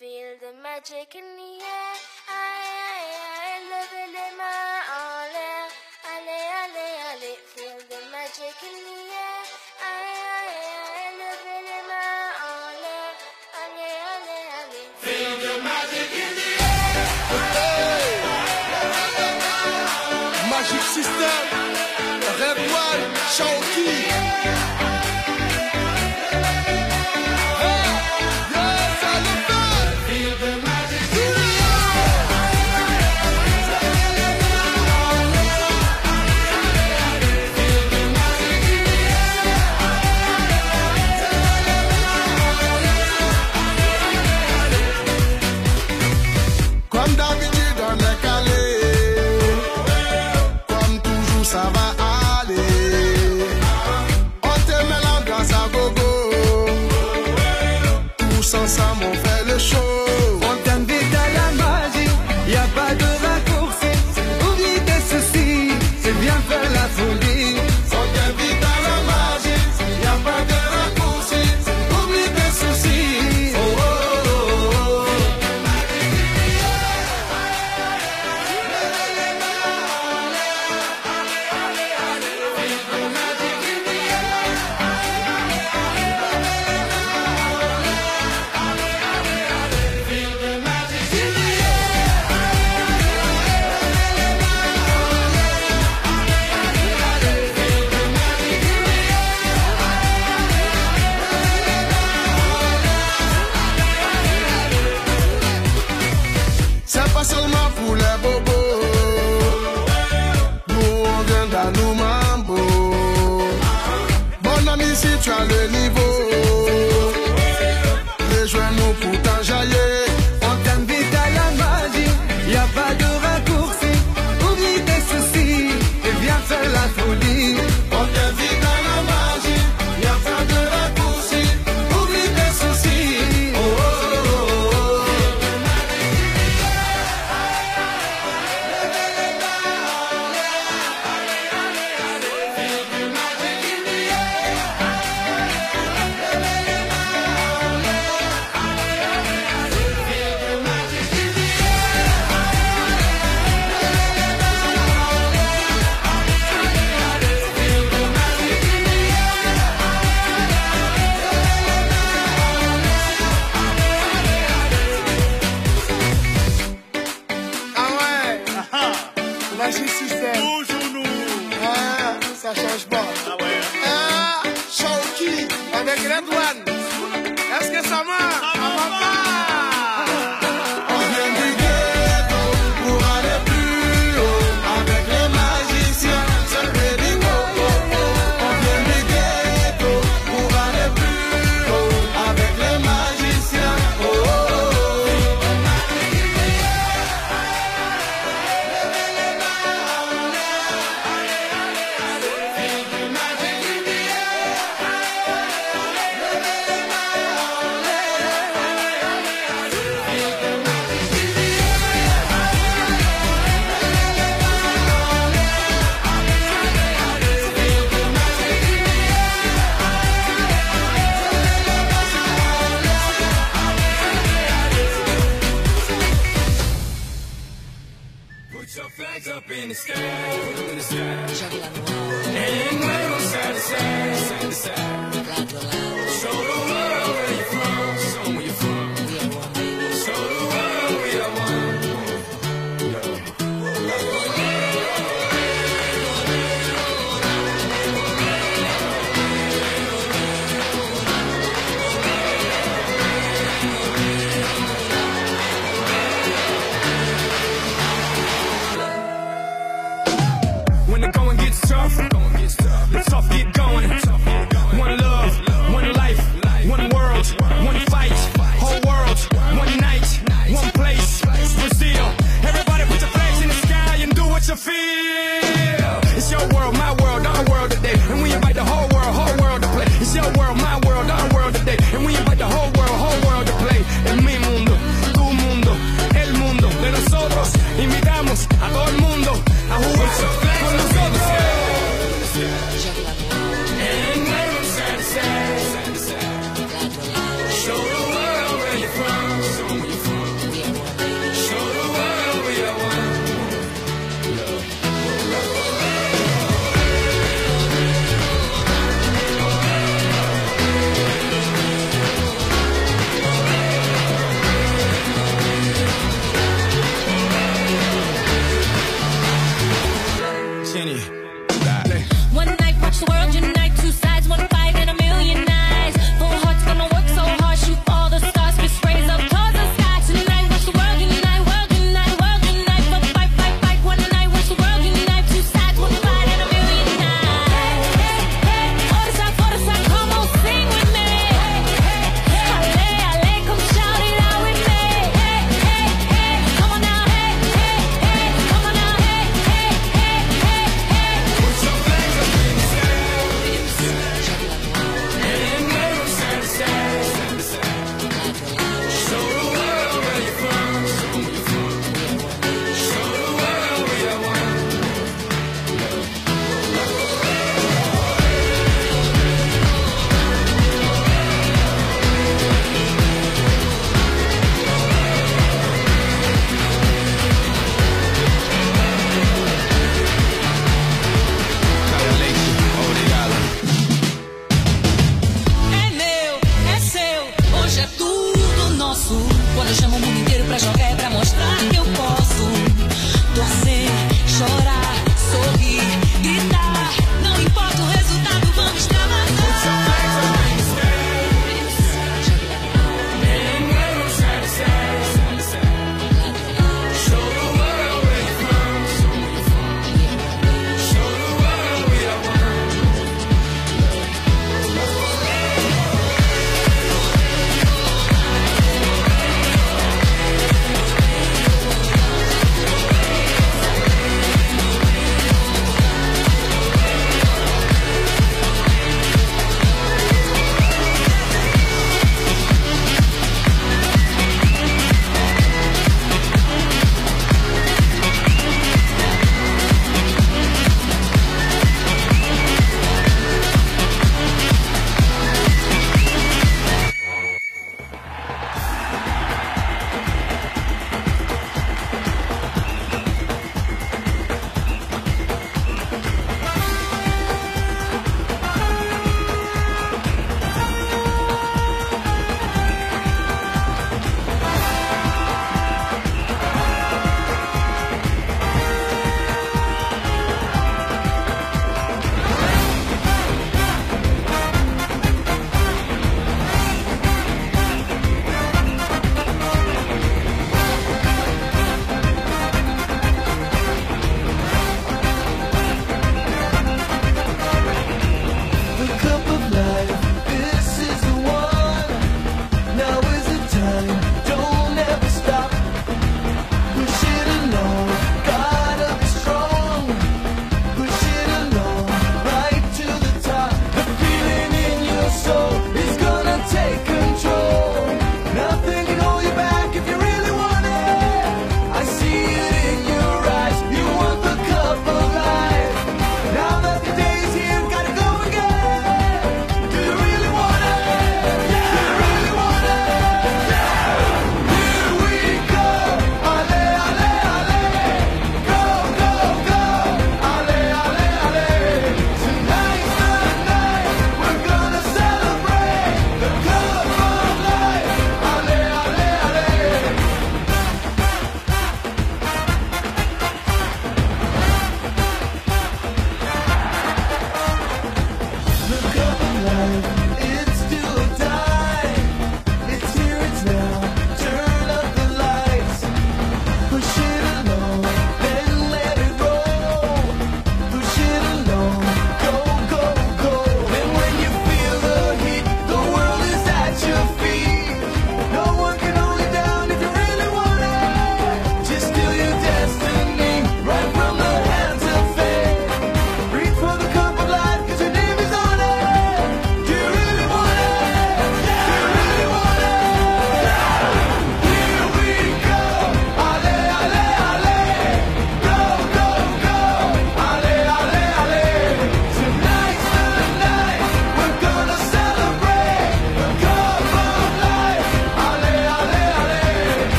Feel the magic in the air. Aye, aye, aye. Love it in my all air. Alley, alley, alley. Feel the magic in the air. Aye, aye, aye. Love it in my all air. Alley, alley, alley. Feel the magic in the air. Magic system. Rêve-moi, Chantilly. Central. tu caixões Ah, ah só o que, é minha grande. Put your flags up in the sky, in the sky. And wave them side to side, side. Show the world.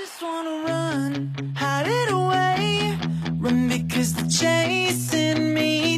just wanna run, hide it away, run because they're chasing me.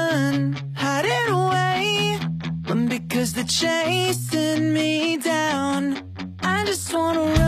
run, hide away. Run because they're chasing me down. I just wanna